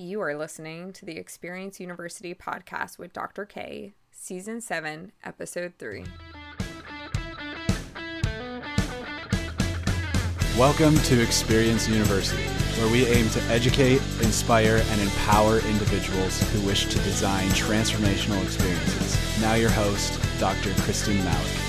You are listening to the Experience University podcast with Dr. K, Season 7, Episode 3. Welcome to Experience University, where we aim to educate, inspire, and empower individuals who wish to design transformational experiences. Now, your host, Dr. Kristin Malek.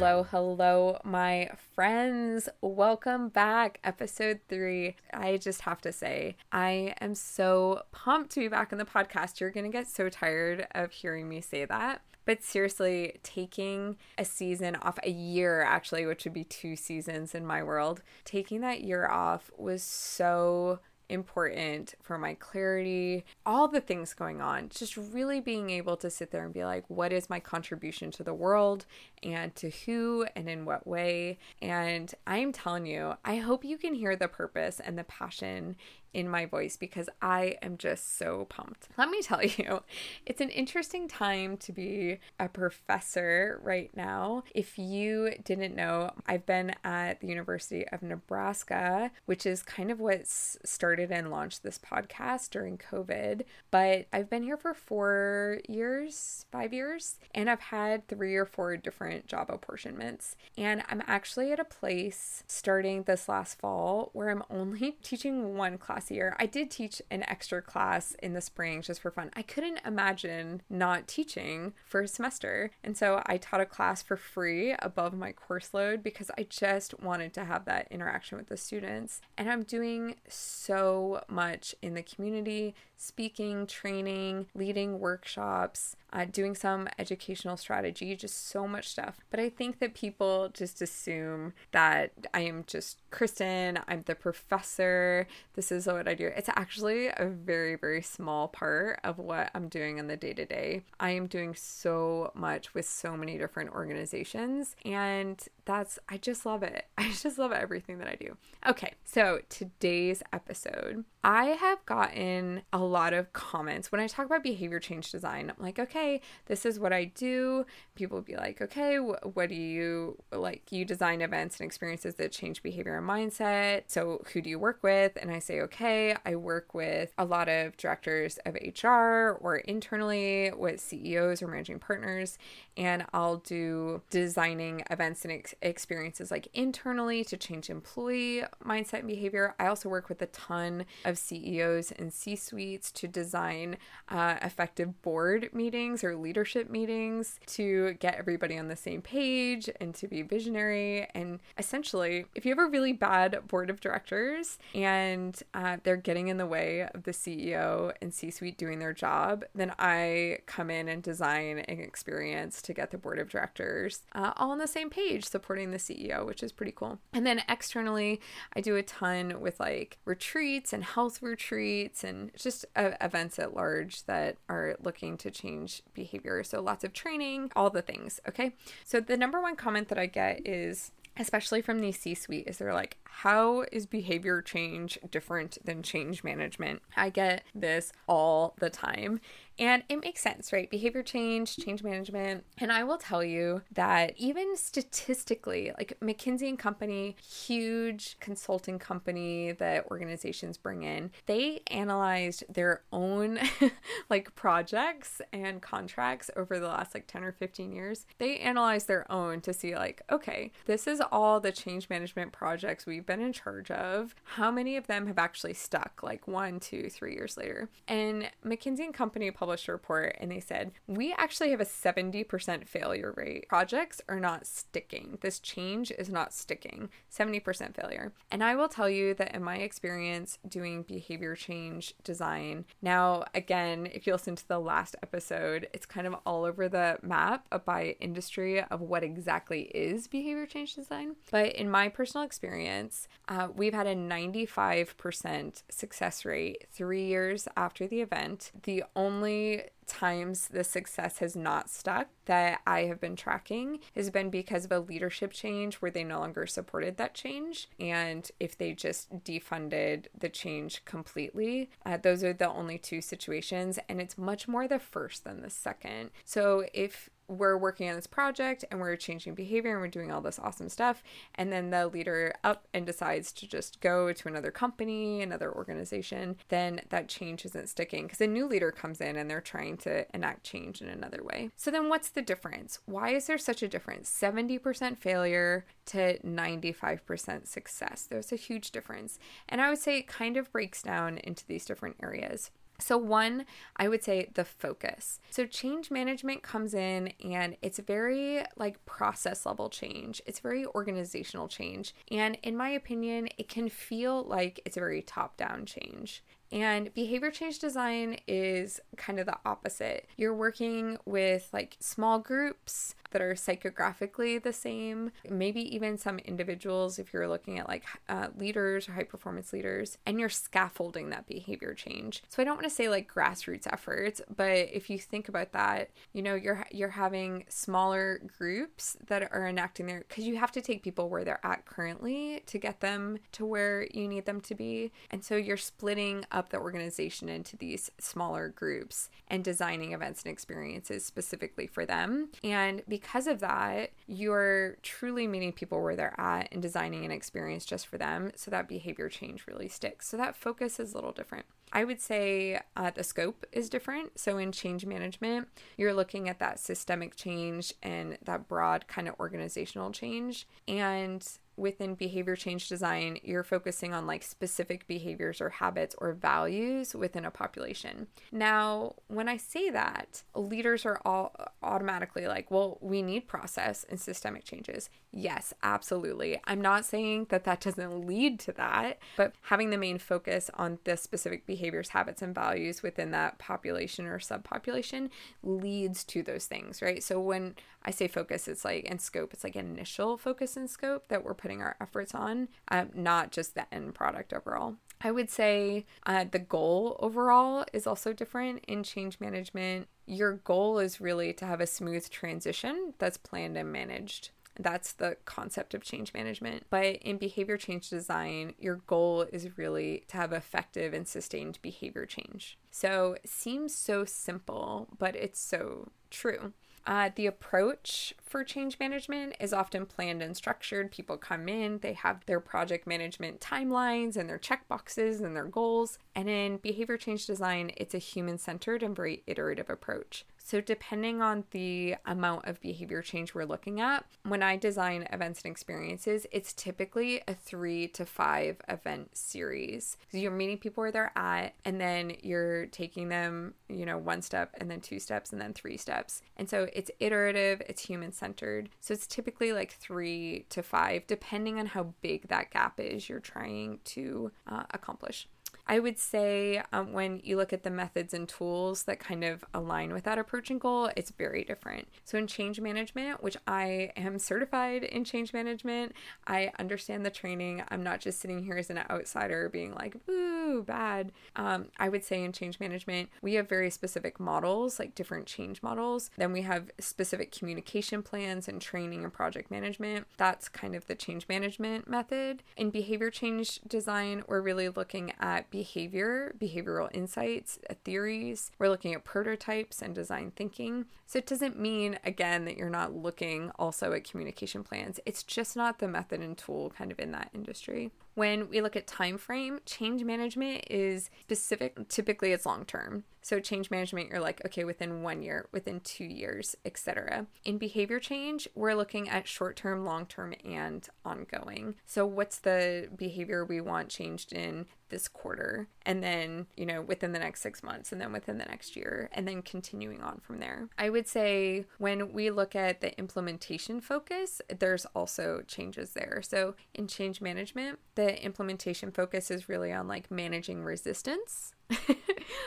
Hello, hello, my friends. Welcome back. Episode three. I just have to say, I am so pumped to be back on the podcast. You're going to get so tired of hearing me say that. But seriously, taking a season off, a year actually, which would be two seasons in my world, taking that year off was so important for my clarity, all the things going on. Just really being able to sit there and be like, what is my contribution to the world and to who and in what way? And I'm telling you, I hope you can hear the purpose and the passion in my voice because I am just so pumped. Let me tell you, it's an interesting time to be a professor right now. If you didn't know, I've been at the University of Nebraska, which is kind of what started and launched this podcast during COVID. But I've been here for four years, five years, and I've had three or four different job apportionments. And I'm actually at a place starting this last fall where I'm only teaching one class class year. I did teach an extra class in the spring just for fun. I couldn't imagine not teaching for a semester. And so I taught a class for free above my course load because I just wanted to have that interaction with the students. And I'm doing so much in the community, speaking, training, leading workshops, uh, doing some educational strategy, just so much stuff. But I think that people just assume that I am just Kristin, I'm the professor, this is what I do. It's actually a very, very small part of what I'm doing in the day to day. I am doing so much with so many different organizations, and that's, I just love it. I just love everything that I do. Okay, so today's episode, I have gotten a lot of comments when I talk about behavior change design. I'm like, okay, this is what I do. People be like, okay, wh- what do you like? You design events and experiences that change behavior and mindset. So who do you work with? And I say, okay, I work with a lot of directors of HR or internally with CEOs or managing partners. And I'll do designing events and ex- experiences like internally to change employee mindset and behavior. I also work with a ton of CEOs and C suites to design uh, effective board meetings or leadership meetings to get everybody on the same page and to be visionary. And essentially, if you have a really bad board of directors and uh, they're getting in the way of the CEO and C suite doing their job, then I come in and design an experience to get the board of directors uh, all on the same page supporting the CEO, which is pretty cool. And then externally, I do a ton with like retreats and health retreats and just uh, events at large that are looking to change behavior. So lots of training, all the things. Okay. So the number one comment that I get is, especially from the C suite, is they're like, how is behavior change different than change management? I get this all the time. And it makes sense, right? Behavior change, change management. And I will tell you that even statistically, like McKinsey and Company, huge consulting company that organizations bring in, they analyzed their own like projects and contracts over the last like 10 or 15 years. They analyzed their own to see like, okay, this is all the change management projects we've been in charge of. How many of them have actually stuck like one, two, three years later? And McKinsey and Company published published a report and they said, We actually have a 70% failure rate. Projects are not sticking. This change is not sticking. 70% failure. And I will tell you that in my experience doing behavior change design, now, again, if you listen to the last episode, it's kind of all over the map by industry of what exactly is behavior change design. But in my personal experience, uh, we've had a 95% success rate three years after the event. The only family times the success has not stuck that I have been tracking has been because of a leadership change where they no longer supported that change. And if they just defunded the change completely, uh, those are the only two situations. And it's much more the first than the second. So if we're working on this project and we're changing behavior and we're doing all this awesome stuff. And then the leader up and decides to just go to another company, another organization, then that change isn't sticking because a new leader comes in and they're trying to enact change in another way. So then what's the difference? Why is there such a difference? 70% failure to 95% success. There's a huge difference. And I would say it kind of breaks down into these different areas. So, one, I would say the focus. So, change management comes in and it's very like process level change, it's very organizational change. And in my opinion, it can feel like it's a very top down change. And behavior change design is kind of the opposite. You're working with like small groups that are psychographically the same, maybe even some individuals if you're looking at like uh, leaders or high performance leaders, and you're scaffolding that behavior change. So I don't want to say like grassroots efforts, but if you think about that, you know, you're you're having smaller groups that are enacting their because you have to take people where they're at currently to get them to where you need them to be, and so you're splitting up the organization into these smaller groups and designing events and experiences specifically for them. And because because of that, you're truly meeting people where they're at and designing an experience just for them so that behavior change really sticks. So that focus is a little different. I would say uh, the scope is different. So, in change management, you're looking at that systemic change and that broad kind of organizational change. And within behavior change design, you're focusing on like specific behaviors or habits or values within a population. Now, when I say that, leaders are all automatically like, well, we need process and systemic changes. Yes, absolutely. I'm not saying that that doesn't lead to that, but having the main focus on the specific behaviors, habits, and values within that population or subpopulation leads to those things, right? So when I say focus, it's like, and scope, it's like initial focus and scope that we're putting our efforts on, um, not just the end product overall. I would say uh, the goal overall is also different in change management. Your goal is really to have a smooth transition that's planned and managed. That's the concept of change management. But in behavior change design, your goal is really to have effective and sustained behavior change. So, it seems so simple, but it's so true. Uh, the approach for change management is often planned and structured. People come in, they have their project management timelines and their checkboxes and their goals. And in behavior change design, it's a human centered and very iterative approach. So, depending on the amount of behavior change we're looking at, when I design events and experiences, it's typically a three to five event series. So, you're meeting people where they're at, and then you're taking them, you know, one step, and then two steps, and then three steps. And so, it's iterative, it's human centered. So, it's typically like three to five, depending on how big that gap is you're trying to uh, accomplish. I would say um, when you look at the methods and tools that kind of align with that approach and goal, it's very different. So, in change management, which I am certified in change management, I understand the training. I'm not just sitting here as an outsider being like, ooh, bad. Um, I would say in change management, we have very specific models, like different change models. Then we have specific communication plans and training and project management. That's kind of the change management method. In behavior change design, we're really looking at behavior, behavioral insights, uh, theories. We're looking at prototypes and design thinking. So it doesn't mean, again, that you're not looking also at communication plans. It's just not the method and tool kind of in that industry. When we look at time frame, change management is specific. Typically, it's long term. So change management, you're like, okay, within one year, within two years, etc. In behavior change, we're looking at short term, long term, and ongoing. So what's the behavior we want changed in this quarter, and then you know within the next six months, and then within the next year, and then continuing on from there. I would say when we look at the implementation focus, there's also changes there. So in change management, the implementation focus is really on like managing resistance.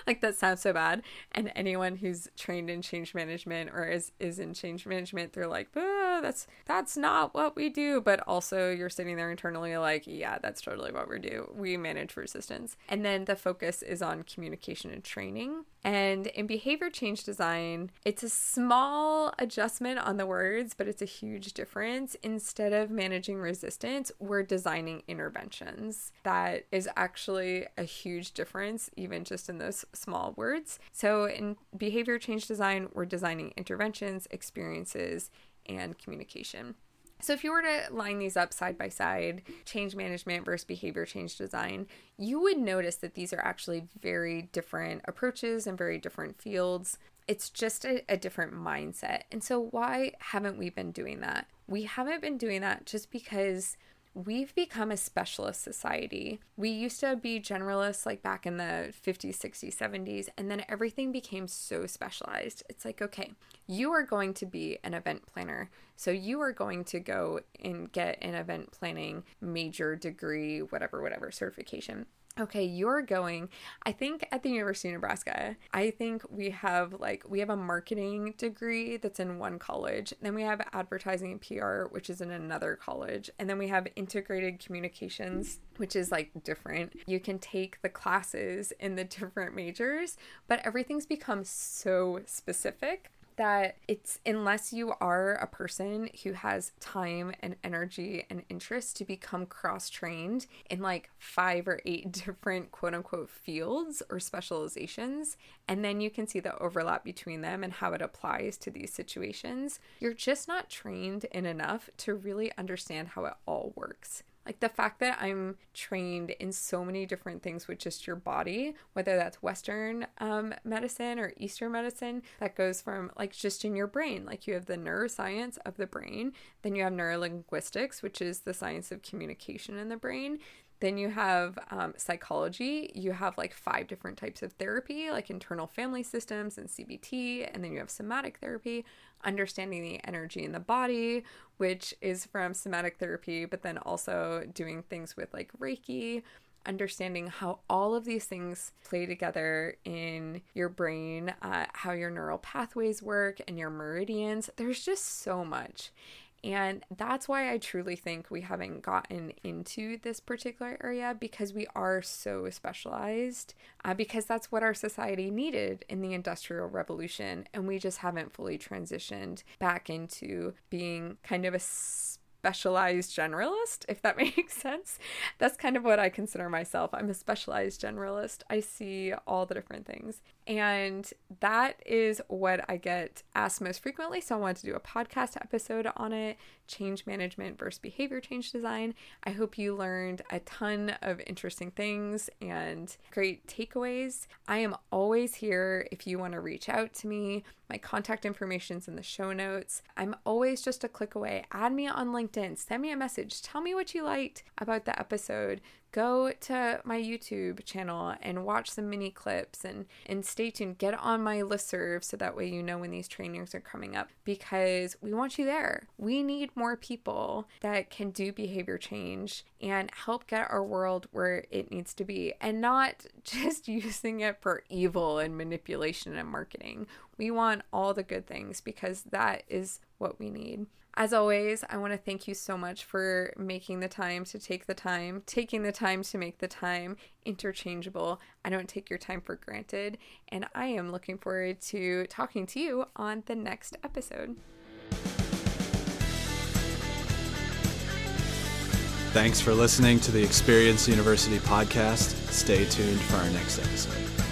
Like that sounds so bad. And anyone who's trained in change management or is is in change management they're like oh, that's that's not what we do. But also you're sitting there internally like yeah that's totally what we do. We manage resistance. And then the focus is on communication and training And in behavior change design, it's a small adjustment on the words, but it's a huge difference. Instead of managing resistance, we're designing interventions. That is actually a huge difference, even just in those small words. So in behavior change design, we're designing interventions, experiences, and communication. So, if you were to line these up side by side, change management versus behavior change design, you would notice that these are actually very different approaches and very different fields. It's just a, a, different mindset. And so, why haven't we been doing that? We haven't been doing that just because we've become a specialist society. We used to be generalists like back in the 50s, 60s, 70s, and then everything became so specialized. It's like, okay, you are going to be an event planner. So you are going to go and get an event planning major degree, whatever, whatever certification okay you're going i think at the university of nebraska i think we have like we have a marketing degree that's in one college then we have advertising and pr which is in another college and then we have integrated communications which is like different. You can take the classes in the different majors but everything's become so specific that it's unless you are a person who has time and energy and interest to become cross trained in like five or eight different quote unquote fields or specializations, and then you can see the overlap between them and how it applies to these situations, you're just not trained in enough to really understand how it all works. Like the fact that I'm trained in so many different things with just your body, whether that's Western um, medicine or Eastern medicine, that goes from like just in your brain. Like you have the neuroscience of the brain, then you have neurolinguistics, which is the science of communication in the brain. Then you have um, psychology. You have like five different types of therapy, like internal family systems and CBT. And then you have somatic therapy, understanding the energy in the body, which is from somatic therapy, but then also doing things with like Reiki, understanding how all of these things play together in your brain, uh, how your neural pathways work, and your meridians. There's just so much. And that's why I truly think we haven't gotten into this particular area because we are so specialized, uh, because that's what our society needed in the Industrial Revolution. And we just haven't fully transitioned back into being kind of a specialized generalist, if that makes sense. That's kind of what I consider myself. I'm a specialized generalist. I see all the different things. And that is what I get asked most frequently. So I wanted to do a podcast episode on it change management versus behavior change design. I hope you learned a ton of interesting things and great takeaways. I am always here if you want to reach out to me. My contact information is in the show notes. I'm always just a click away. Add me on LinkedIn, send me a message, tell me what you liked about the episode go to my YouTube channel and watch some mini clips and, and stay tuned. Get on my listserv so that way you know when these trainings are coming up because we want you there. We need more people that can do behavior change and help get our world where it needs to be and not just using it for evil and manipulation and marketing. We want all the good things because that is what we need. As always, I want to thank you so much for making the time to take the time, taking the time to make the time interchangeable. I don't take your time for granted, and I am looking forward to talking to you on the next episode. Thanks for listening to the Experience University podcast. Stay tuned for our next episode.